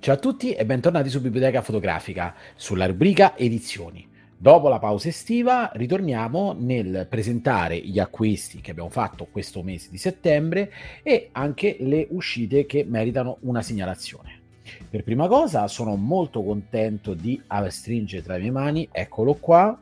Ciao a tutti e bentornati su Biblioteca Fotografica, sulla rubrica Edizioni. Dopo la pausa estiva ritorniamo nel presentare gli acquisti che abbiamo fatto questo mese di settembre e anche le uscite che meritano una segnalazione. Per prima cosa sono molto contento di stringere tra le mie mani, eccolo qua,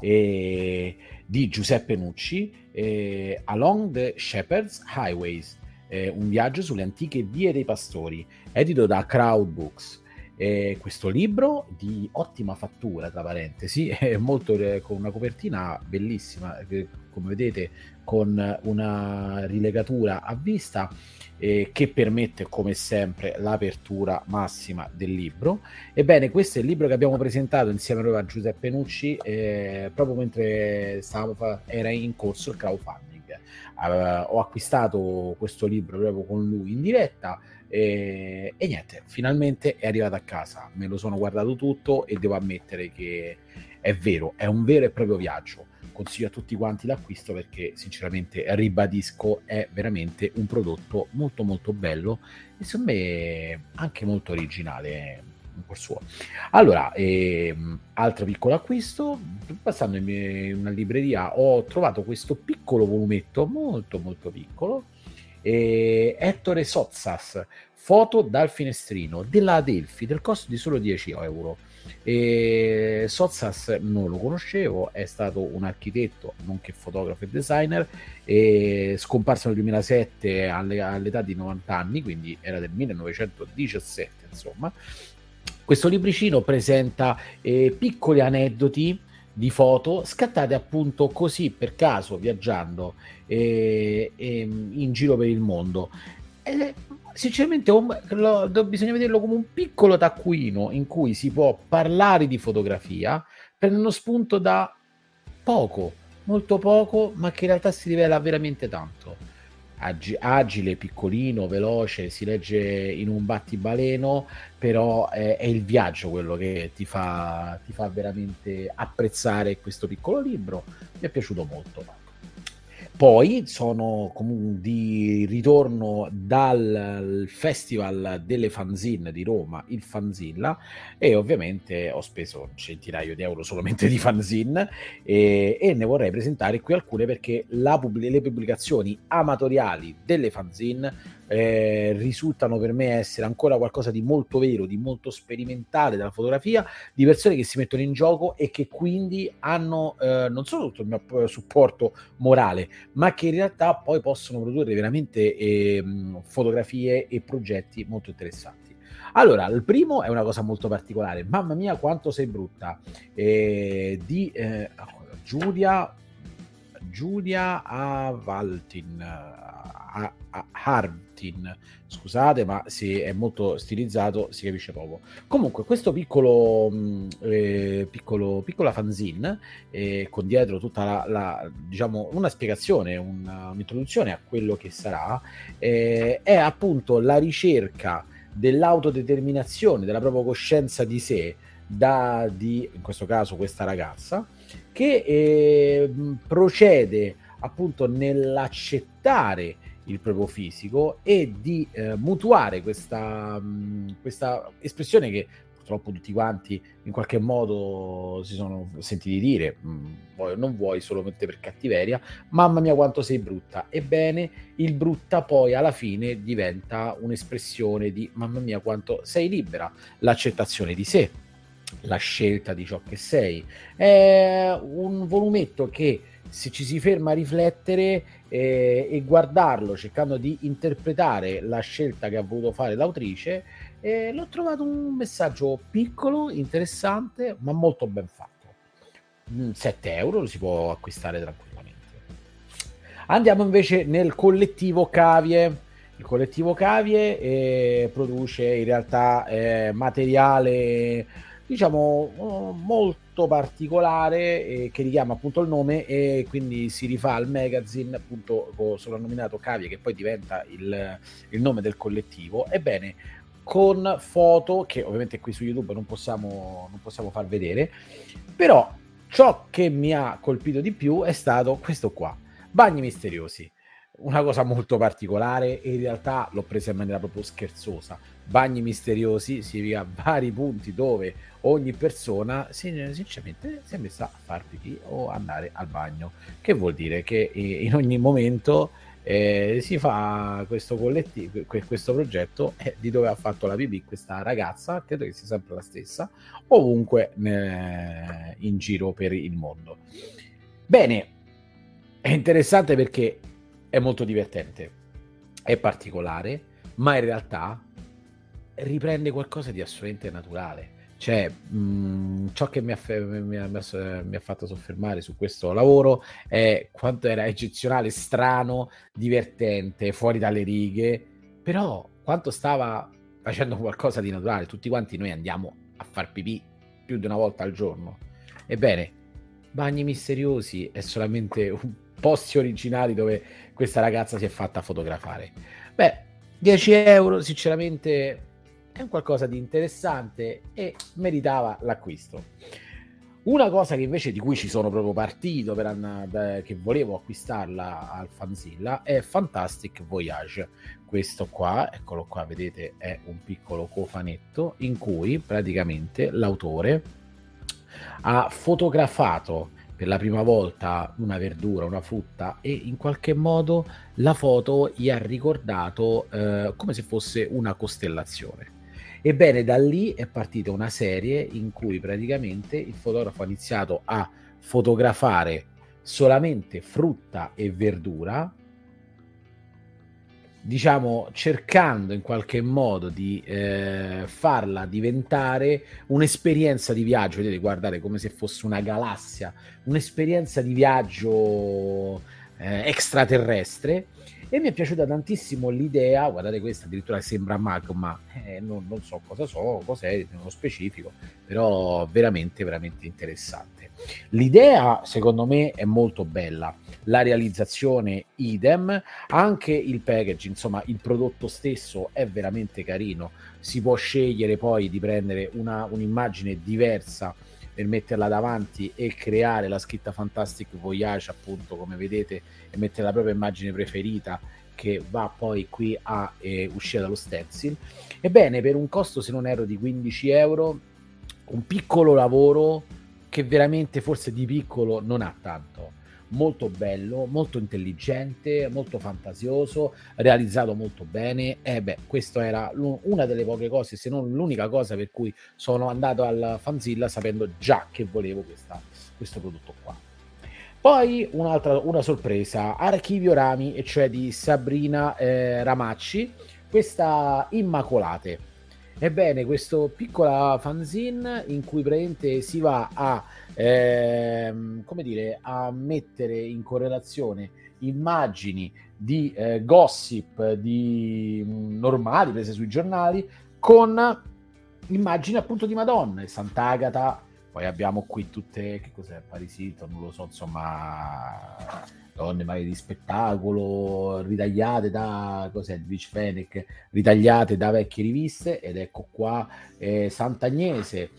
e di Giuseppe Nucci, eh, Along the Shepherd's Highways, eh, un viaggio sulle antiche vie dei pastori, edito da Crowd Books. Eh, questo libro di ottima fattura, tra parentesi, è molto, eh, con una copertina bellissima, eh, come vedete, con una rilegatura a vista eh, che permette, come sempre, l'apertura massima del libro. Ebbene, questo è il libro che abbiamo presentato insieme a Giuseppe Nucci eh, proprio mentre fa- era in corso il crowdfunding. Uh, ho acquistato questo libro proprio con lui in diretta e, e, niente, finalmente è arrivato a casa. Me lo sono guardato tutto e devo ammettere che è vero, è un vero e proprio viaggio. Consiglio a tutti quanti l'acquisto perché sinceramente ribadisco è veramente un prodotto molto molto bello e secondo me anche molto originale un po' suo. Allora, ehm, altro piccolo acquisto, passando in una libreria ho trovato questo piccolo volumetto molto molto piccolo eh, Ettore Sozzas, foto dal finestrino della Adelphi del costo di solo 10 euro. E Sozzas non lo conoscevo, è stato un architetto, nonché fotografo e designer, e scomparso nel 2007 alle, all'età di 90 anni, quindi era del 1917, insomma. Questo libricino presenta eh, piccoli aneddoti di foto scattate appunto così per caso viaggiando eh, eh, in giro per il mondo. Sinceramente lo, bisogna vederlo come un piccolo taccuino in cui si può parlare di fotografia prendendo spunto da poco, molto poco, ma che in realtà si rivela veramente tanto ag- agile, piccolino, veloce, si legge in un battibaleno, però è, è il viaggio quello che ti fa, ti fa veramente apprezzare questo piccolo libro. Mi è piaciuto molto. Poi sono di ritorno dal Festival delle Fanzine di Roma, il Fanzilla, e ovviamente ho speso un centinaio di euro solamente di fanzine e, e ne vorrei presentare qui alcune perché la, le pubblicazioni amatoriali delle fanzine eh, risultano per me essere ancora qualcosa di molto vero, di molto sperimentale della fotografia, di persone che si mettono in gioco e che quindi hanno eh, non solo tutto il mio supporto morale, ma che in realtà poi possono produrre veramente eh, fotografie e progetti molto interessanti. Allora, il primo è una cosa molto particolare, mamma mia quanto sei brutta, eh, di eh, Giulia, Giulia Avaltin, a, Hartin. Scusate, ma se è molto stilizzato si capisce poco. Comunque, questo piccolo, mm, eh, piccolo piccola fanzine eh, con dietro tutta la, la, diciamo, una spiegazione, una, un'introduzione a quello che sarà, eh, è appunto la ricerca dell'autodeterminazione, della propria coscienza di sé, da di, in questo caso, questa ragazza, che eh, procede appunto nell'accettare il proprio fisico e di eh, mutuare questa, mh, questa espressione che purtroppo tutti quanti in qualche modo si sono sentiti dire, mh, non vuoi solamente per cattiveria, mamma mia quanto sei brutta. Ebbene, il brutta poi alla fine diventa un'espressione di mamma mia quanto sei libera, l'accettazione di sé, la scelta di ciò che sei. È un volumetto che se ci si ferma a riflettere eh, e guardarlo cercando di interpretare la scelta che ha voluto fare l'autrice, eh, l'ho trovato un messaggio piccolo, interessante, ma molto ben fatto. 7 mm, euro lo si può acquistare tranquillamente. Andiamo invece nel collettivo Cavie. Il collettivo Cavie eh, produce in realtà eh, materiale diciamo oh, molto particolare eh, che richiama appunto il nome e quindi si rifà al magazine appunto soprannominato Cavie che poi diventa il, il nome del collettivo ebbene con foto che ovviamente qui su YouTube non possiamo, non possiamo far vedere però ciò che mi ha colpito di più è stato questo qua Bagni misteriosi una cosa molto particolare e in realtà l'ho presa in maniera proprio scherzosa. Bagni misteriosi significa vari punti dove ogni persona sinceramente si è messa a far pipì o andare al bagno, che vuol dire che in ogni momento eh, si fa questo collettivo, questo progetto eh, di dove ha fatto la pipì questa ragazza, credo che sia sempre la stessa, ovunque eh, in giro per il mondo. Bene, è interessante perché è molto divertente, è particolare, ma in realtà riprende qualcosa di assolutamente naturale. Cioè, mh, mm, ciò che mi ha, mi, ha, mi ha, fatto soffermare su questo lavoro è quanto era eccezionale, strano, divertente, fuori dalle righe, però quanto stava facendo qualcosa di naturale. Tutti quanti noi andiamo a far pipì più di una volta al giorno. Ebbene, Bagni Misteriosi è solamente un posti originali dove questa ragazza si è fatta fotografare. Beh, 10 euro sinceramente è un qualcosa di interessante e meritava l'acquisto. Una cosa che invece di cui ci sono proprio partito per andare, che volevo acquistarla al Fanzilla è Fantastic Voyage. Questo qua, eccolo qua, vedete, è un piccolo cofanetto in cui praticamente l'autore ha fotografato per la prima volta una verdura, una frutta e in qualche modo la foto gli ha ricordato eh, come se fosse una costellazione. Ebbene, da lì è partita una serie in cui praticamente il fotografo ha iniziato a fotografare solamente frutta e verdura diciamo, cercando in qualche modo di eh, farla diventare un'esperienza di viaggio, vedete, guardare come se fosse una galassia, un'esperienza di viaggio eh, extraterrestre. E mi è piaciuta tantissimo l'idea, guardate questa addirittura sembra magma, eh, non, non, so cosa so, cos'è nello specifico, però veramente, veramente interessante. L'idea secondo me è molto bella la realizzazione idem, anche il package, insomma il prodotto stesso è veramente carino, si può scegliere poi di prendere una, un'immagine diversa per metterla davanti e creare la scritta Fantastic Voyage appunto come vedete e mettere la propria immagine preferita che va poi qui a eh, uscire dallo stencil. Ebbene per un costo se non erro di 15 euro un piccolo lavoro che veramente forse di piccolo non ha tanto molto bello, molto intelligente, molto fantasioso, realizzato molto bene. E beh, questa era una delle poche cose, se non l'unica cosa per cui sono andato al Fanzilla sapendo già che volevo questa, questo prodotto qua. Poi un'altra una sorpresa, Archivio Rami, e cioè di Sabrina eh, Ramacci, questa Immacolate. Ebbene, questo piccola fanzine in cui praticamente si va a ehm, come dire, a mettere in correlazione immagini di eh, gossip di mh, mm, normali prese sui giornali con immagini appunto di Madonna e Sant'Agata. Poi abbiamo qui tutte, che cos'è, Parisito, non lo so, insomma, donne magari di spettacolo, ritagliate da, cos'è, Rich Fennec, ritagliate da vecchie riviste, ed ecco qua eh, Sant'Agnese,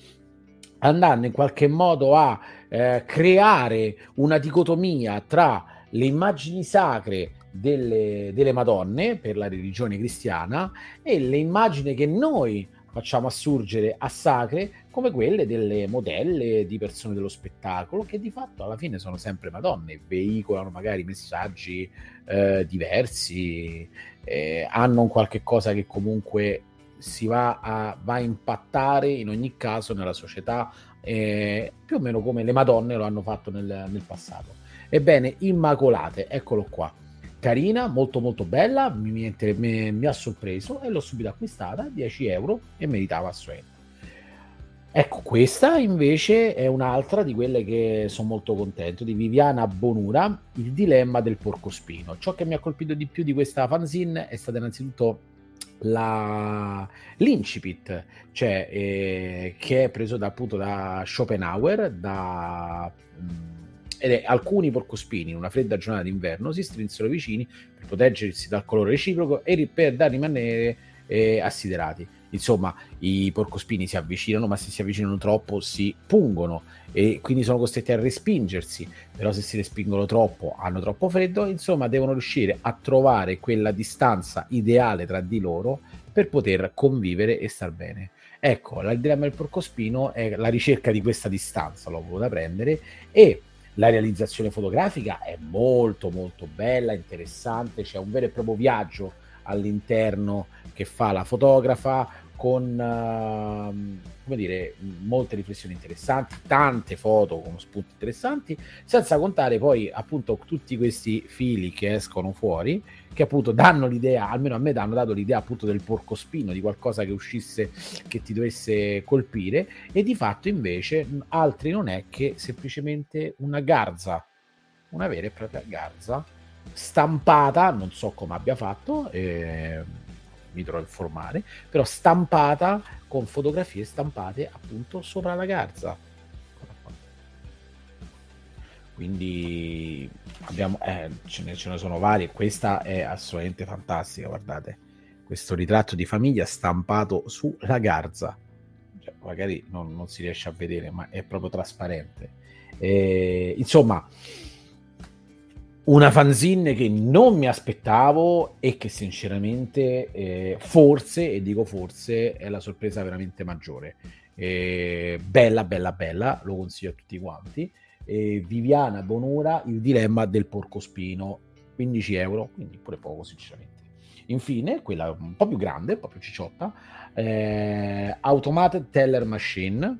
andando in qualche modo a eh, creare una dicotomia tra le immagini sacre delle, delle, Madonne per la religione cristiana e le immagini che noi facciamo assurgere a sacre come quelle delle modelle di persone dello spettacolo che di fatto alla fine sono sempre Madonne, veicolano magari messaggi eh, diversi, eh, hanno un qualche cosa che comunque si va a, va a impattare in ogni caso nella società, eh, più o meno come le Madonne lo hanno fatto nel, nel passato. Ebbene, Immacolate, eccolo qua. Carina, molto molto bella, mi, mi, mi ha sorpreso e l'ho subito acquistata, 10 euro e meritava assolutamente. Ecco, questa invece è un'altra di quelle che sono molto contento, di Viviana Bonura, Il dilemma del porcospino. Ciò che mi ha colpito di più di questa fanzine è stato innanzitutto la, l'incipit, cioè, eh, che è preso da, appunto da Schopenhauer, da, mh, mm, ed è alcuni porcospini in una fredda giornata d'inverno si strinsero vicini per proteggersi dal colore reciproco e per da rimanere eh, assiderati. insomma i porcospini si avvicinano, ma se si avvicinano troppo si pungono e quindi sono costretti a respingersi, però se si respingono troppo hanno troppo freddo, insomma devono riuscire a trovare quella distanza ideale tra di loro per poter convivere e star bene. Ecco, il dilemma del porcospino è la ricerca di questa distanza, l'ho voluta prendere e la realizzazione fotografica è molto molto bella, interessante, c'è un vero e proprio viaggio all'interno che fa la fotografa con uh, come dire, molte riflessioni interessanti, tante foto con spunti interessanti, senza contare poi appunto tutti questi fili che escono fuori, che appunto danno l'idea, almeno a me danno dato l'idea appunto del porcospino, di qualcosa che uscisse, che ti dovesse colpire, e di fatto invece altri non è che semplicemente una garza, una vera e propria garza stampata, non so come abbia fatto, eh, mi dovrò informare, però stampata con fotografie stampate appunto sopra la garza. Quindi abbiamo, eh, ce, ne, ce ne sono varie, questa è assolutamente fantastica, guardate, questo ritratto di famiglia stampato sulla garza, cioè, magari non, non, si riesce a vedere, ma è proprio trasparente. E, insomma, una fanzine che non mi aspettavo e che sinceramente eh, forse, e dico forse, è la sorpresa veramente maggiore. Eh, bella, bella, bella, lo consiglio a tutti quanti. Eh, Viviana Bonura, il dilemma del porcospino, 15 euro, quindi pure poco sinceramente. Infine, quella un po' più grande, un po' più cicciotta, eh, Automated Teller Machine,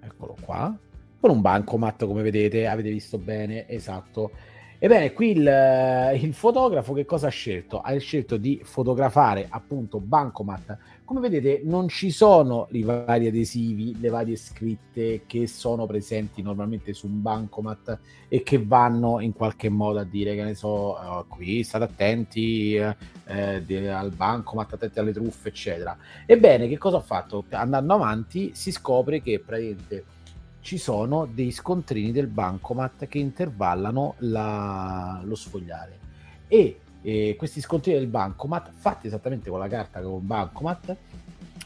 eccolo qua, con un bancomat come vedete, avete visto bene, esatto Ebbene, qui il, eh, il, fotografo che cosa ha scelto? Ha scelto di fotografare appunto Bancomat. Come vedete non ci sono i vari adesivi, le varie scritte che sono presenti normalmente su un Bancomat e che vanno in qualche modo a dire che ne so, uh, qui state attenti uh, eh, al Bancomat, attenti alle truffe, eccetera. Ebbene, che cosa ha fatto? Andando avanti si scopre che praticamente ci sono dei scontrini del bancomat che intervallano la, lo sfogliare. E eh, questi scontrini del bancomat fatti esattamente con la carta con bancomat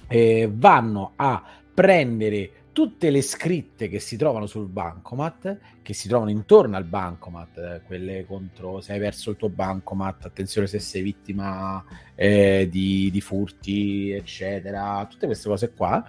eh, vanno a prendere tutte le scritte che si trovano sul bancomat, che si trovano intorno al bancomat, eh, quelle contro se hai perso il tuo bancomat, attenzione se sei vittima eh, di, di, furti, eccetera, tutte queste cose qua,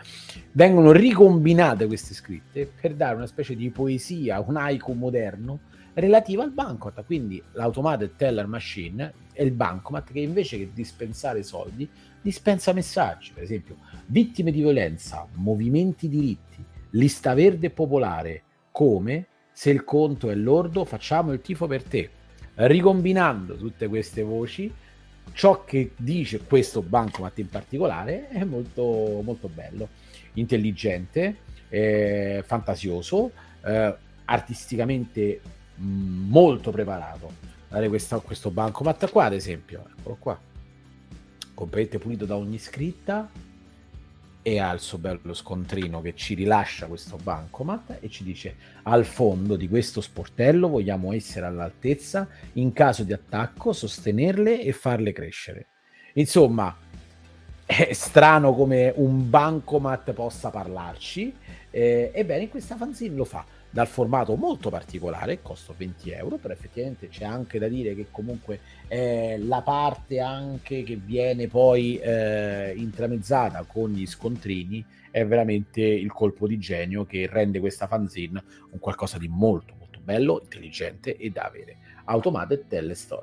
vengono ricombinate queste scritte per dare una specie di poesia, un haiku moderno relativa al bancomat, quindi l'automated teller machine è il bancomat che invece che dispensare soldi dispensa messaggi, per esempio vittime di violenza, movimenti diritti, lista verde popolare, come se il conto è lordo facciamo il tifo per te. Ricombinando tutte queste voci, ciò che dice questo bancomat in particolare è molto, molto bello, intelligente, eh, fantasioso, eh, artisticamente molto preparato. Guardate questo, questo bancomat qua, ad esempio, eccolo qua completamente pulito da ogni scritta e ha il suo bello scontrino che ci rilascia questo bancomat e ci dice al fondo di questo sportello vogliamo essere all'altezza in caso di attacco sostenerle e farle crescere insomma è strano come un bancomat possa parlarci eh, ebbene questa fanzine lo fa dal formato molto particolare, costa 20 euro, però effettivamente c'è anche da dire che comunque eh, la parte anche che viene poi eh, intramezzata con gli scontrini è veramente il colpo di genio che rende questa fanzine un qualcosa di molto molto bello, intelligente e da avere. Automated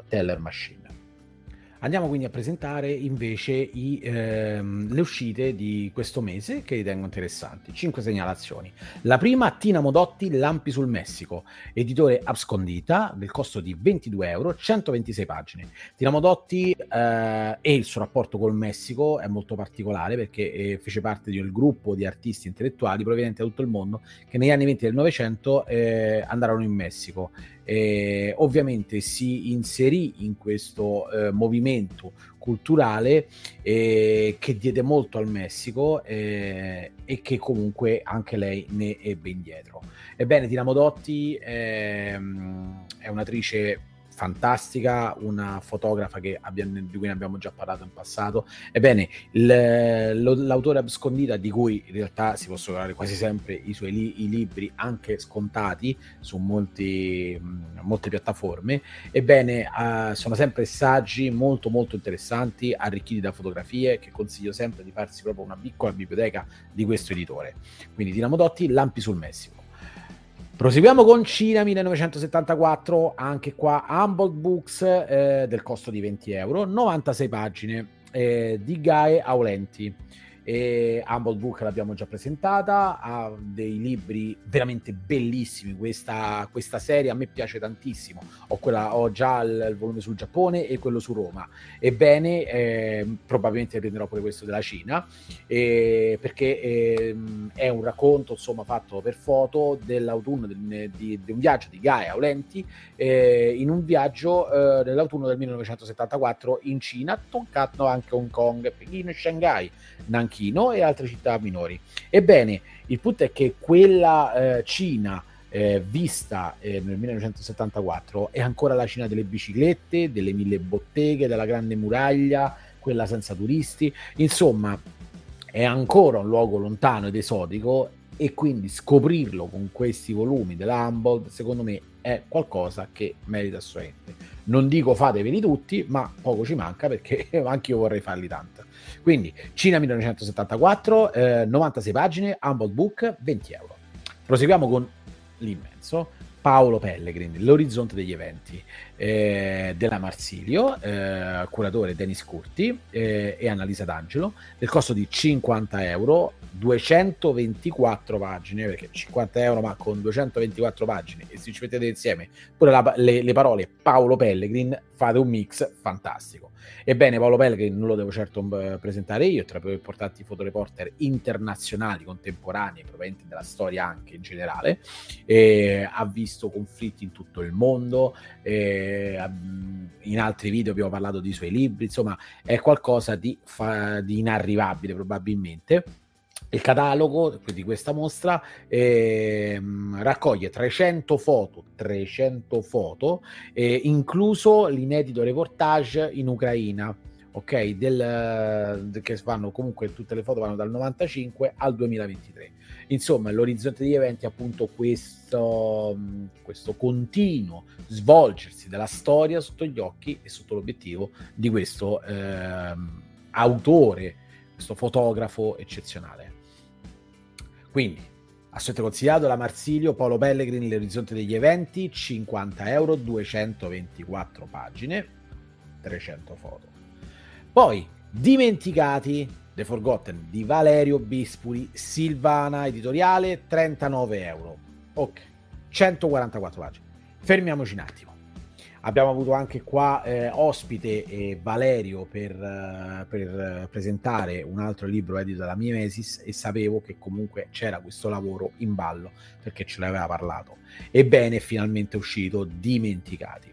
Teller Machine. Andiamo quindi a presentare invece i, ehm, le uscite di questo mese che ritengo interessanti. Cinque segnalazioni. La prima, Tina Modotti, Lampi sul Messico, editore abscondita, del costo di 22 euro, 126 pagine. Tina Modotti eh, e il suo rapporto col Messico è molto particolare perché eh, fece parte di un gruppo di artisti intellettuali provenienti da tutto il mondo che negli anni 20 del Novecento eh, andarono in Messico eh, ovviamente si inserì in questo eh, movimento culturale eh, che diede molto al Messico eh, e che comunque anche lei ne ebbe indietro. Ebbene, Tina Modotti ehm, è un'attrice fantastica, una fotografa abbiamo, di cui ne abbiamo già parlato in passato. Ebbene, l'autore abscondita, di cui in realtà si possono trovare quasi sempre i suoi li, i libri anche scontati su molti, molte piattaforme, ebbene, uh, sono sempre saggi molto molto interessanti, arricchiti da fotografie, che consiglio sempre di farsi proprio una piccola biblioteca di questo editore. Quindi Dinamo Dotti, Lampi sul Messico. Proseguiamo con Cina 1974, anche qua Humboldt Books eh, del costo di 20 euro, 96 pagine eh, di Gae Aulenti e Humble Book l'abbiamo già presentata, ha dei libri veramente bellissimi, questa, questa serie a me piace tantissimo, ho, quella, ho già il, il, volume sul Giappone e quello su Roma, ebbene eh, probabilmente prenderò pure questo della Cina, eh, perché eh, è un racconto insomma fatto per foto dell'autunno di, di, di un viaggio di Gaia Aulenti eh, in un viaggio eh, nell'autunno del 1974 in Cina, toccato anche Hong Kong, Pechino e Shanghai Nanchino e altre città minori. Ebbene, il punto è che quella eh, Cina eh, vista eh, nel 1974 è ancora la Cina delle biciclette, delle mille botteghe, della grande muraglia, quella senza turisti, insomma è ancora un luogo lontano ed esotico e quindi scoprirlo con questi volumi dell'Humboldt secondo me è qualcosa che merita assolutamente. Non dico fateveli tutti, ma poco ci manca perché anche io vorrei farli tanto. Quindi Cina 1974, eh, 96 pagine, Humboldt Book, 20 euro. Proseguiamo con l'immenso Paolo Pellegrini, L'orizzonte degli eventi eh, della Marsilio, eh, curatore Denis Curti eh, e Annalisa D'Angelo, del costo di 50 euro, 224 pagine, perché 50 euro ma con 224 pagine e se ci mettete insieme pure la, le, le, parole Paolo Pellegrin fate un mix fantastico. Ebbene Paolo Pellegrin non lo devo certo presentare io, tra i più importanti fotoreporter internazionali contemporanei, provenienti dalla storia anche in generale, ha visto conflitti in tutto il mondo, eh, in altri video abbiamo parlato di suoi libri, insomma è qualcosa di, fa, di inarrivabile probabilmente il catalogo di questa mostra eh, raccoglie 300 foto, 300 foto, eh, incluso l'inedito reportage in Ucraina, ok? Del, che vanno comunque tutte le foto vanno dal 95 al 2023. Insomma, l'orizzonte degli eventi è appunto questo, questo continuo svolgersi della storia sotto gli occhi e sotto l'obiettivo di questo eh, autore, questo fotografo eccezionale. Quindi, assolutamente consigliato la Marsilio, Paolo Pellegrini, l'orizzonte degli eventi, 50 euro, 224 pagine, 300 foto. Poi, dimenticati, The Forgotten di Valerio Bispuri, Silvana editoriale, 39 euro. Ok, 144 pagine. Fermiamoci un attimo. Abbiamo avuto anche qua eh, ospite eh, Valerio per, uh, per uh, presentare un altro libro edito dalla Mimesis e sapevo che comunque c'era questo lavoro in ballo perché ce l'aveva parlato. Ebbene, è finalmente uscito Dimenticati.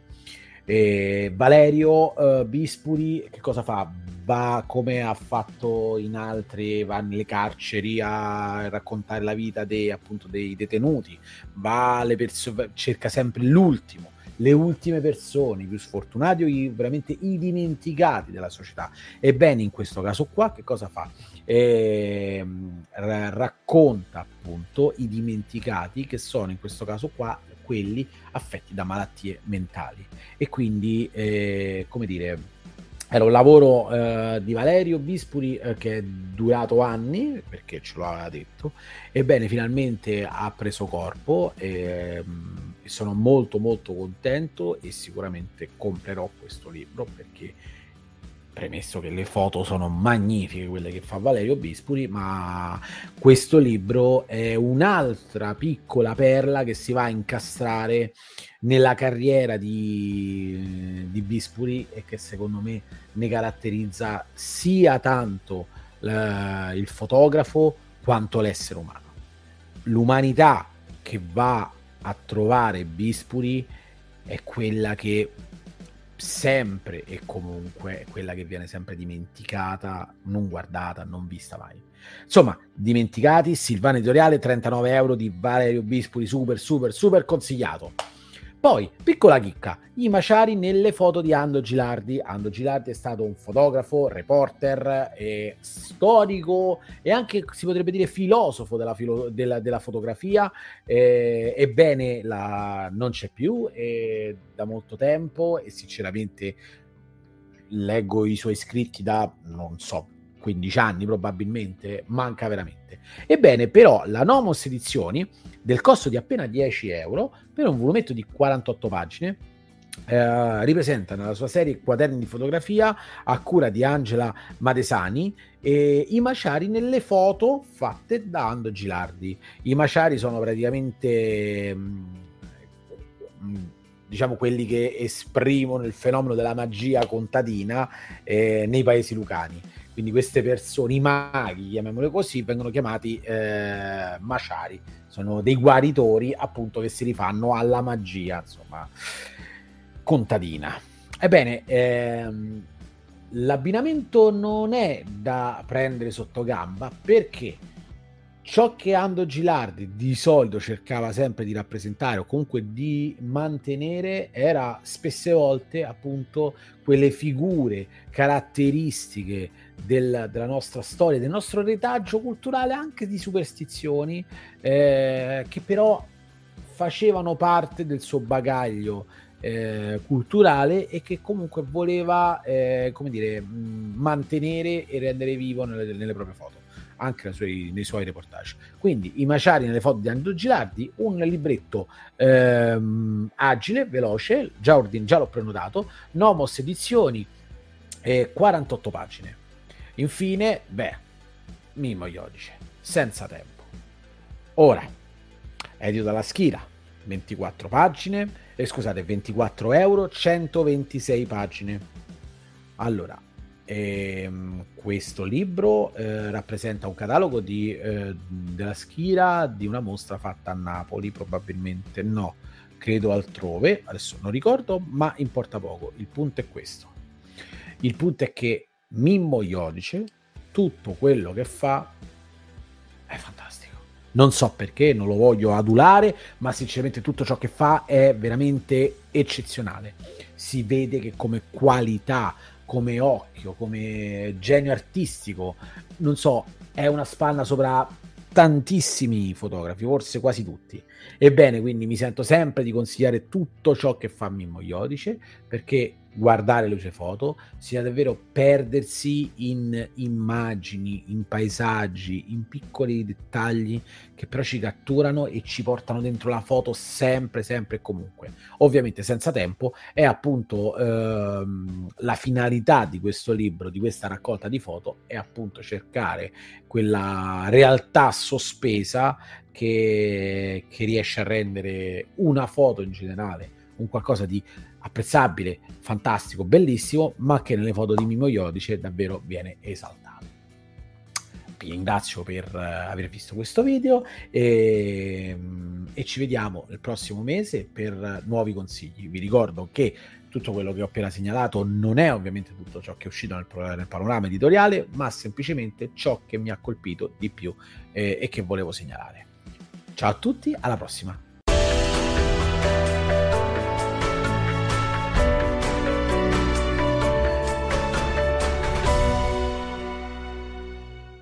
E Valerio uh, Bispuri che cosa fa? Va come ha fatto in altre, va nelle carceri a raccontare la vita dei, appunto, dei detenuti, va alle persone, cerca sempre l'ultimo le ultime persone, i più sfortunati o i, veramente i dimenticati della società. Ebbene, in questo caso qua, che cosa fa? Eh, r- racconta appunto i dimenticati che sono in questo caso qua quelli affetti da malattie mentali. E quindi eh, come dire era un lavoro eh, di Valerio Bispuri eh, che è durato anni, perché ce lo aveva detto, ebbene finalmente ha preso corpo e, ehm, e sono molto molto contento e sicuramente comprerò questo libro perché premesso che le foto sono magnifiche quelle che fa Valerio Bispuri, ma questo libro è un'altra piccola perla che si va a incastrare nella carriera di, di Bispuri e che secondo me ne caratterizza sia tanto la, il fotografo quanto l'essere umano. L'umanità che va a trovare Bispuri è quella che sempre e comunque quella che viene sempre dimenticata, non guardata, non vista mai. Insomma, dimenticati, Silvana Editoriale, 39 euro di Valerio Bispuri, super, super, super consigliato. Poi, piccola chicca, i maciari nelle foto di Ando Gilardi. Ando Gilardi è stato un fotografo, reporter, eh, storico e anche, si potrebbe dire, filosofo della, filo- della, della fotografia. Eh, ebbene, la, non c'è più eh, da molto tempo e sinceramente leggo i suoi scritti da, non so, 15 anni probabilmente, manca veramente. Ebbene, però, la Nomos Edizioni, del costo di appena 10 euro, per un volumetto di 48 pagine, eh, ripresenta nella sua serie Quaderni di fotografia a cura di Angela Madesani eh, i maciari nelle foto fatte da Ando Gilardi. I maciari sono praticamente... Mh, mm, mh, diciamo quelli che esprimono il fenomeno della magia contadina eh, nei paesi lucani. Quindi queste persone, i maghi, chiamiamole così, vengono chiamati eh, maciari, sono dei guaritori appunto che si rifanno alla magia, insomma, contadina. Ebbene, ehm, l'abbinamento non è da prendere sotto gamba perché ciò che Ando Gilardi di solito cercava sempre di rappresentare o comunque di mantenere era spesse volte appunto quelle figure caratteristiche del, della nostra storia, del nostro retaggio culturale, anche di superstizioni, eh, che però facevano parte del suo bagaglio eh, culturale e che comunque voleva, eh, come dire, mantenere e rendere vivo nelle, nelle proprie foto anche suoi, nei suoi reportage. Quindi i maciari nelle foto di Andrew Gilardi, un libretto ehm, agile, veloce, già, ordin, già l'ho prenotato, Nomos Edizioni, eh, 48 pagine. Infine, beh, Mimo Iodice, senza tempo. Ora, edito dalla Schira, 24 pagine, eh, scusate, 24 euro, 126 pagine. Allora, ehm, questo libro eh, rappresenta un catalogo di, eh, della Schira di una mostra fatta a Napoli, probabilmente no, credo altrove, adesso non ricordo, ma importa poco. Il punto è questo. Il punto è che Mimmo Iodice, tutto quello che fa è fantastico. Non so perché, non lo voglio adulare, ma sinceramente tutto ciò che fa è veramente eccezionale. Si vede che come qualità come occhio, come genio artistico, non so, è una spanna sopra tantissimi fotografi, forse quasi tutti. Ebbene, quindi mi sento sempre di consigliare tutto ciò che fa Mimmo Iodice, perché guardare sue foto sia davvero perdersi in immagini, in paesaggi, in piccoli dettagli che però ci catturano e ci portano dentro la foto sempre, sempre e comunque. Ovviamente senza tempo è appunto ehm, la finalità di questo libro, di questa raccolta di foto, è appunto cercare quella realtà sospesa che, che riesce a rendere una foto in generale un qualcosa di apprezzabile, fantastico, bellissimo, ma che nelle foto di Mimo Iodice davvero viene esaltato. Vi ringrazio per uh, aver visto questo video e, um, e, ci vediamo il prossimo mese per nuovi consigli. Vi ricordo che tutto quello che ho appena segnalato non è ovviamente tutto ciò che è uscito nel, nel panorama editoriale, ma semplicemente ciò che mi ha colpito di più eh, e che volevo segnalare. Ciao a tutti, alla prossima!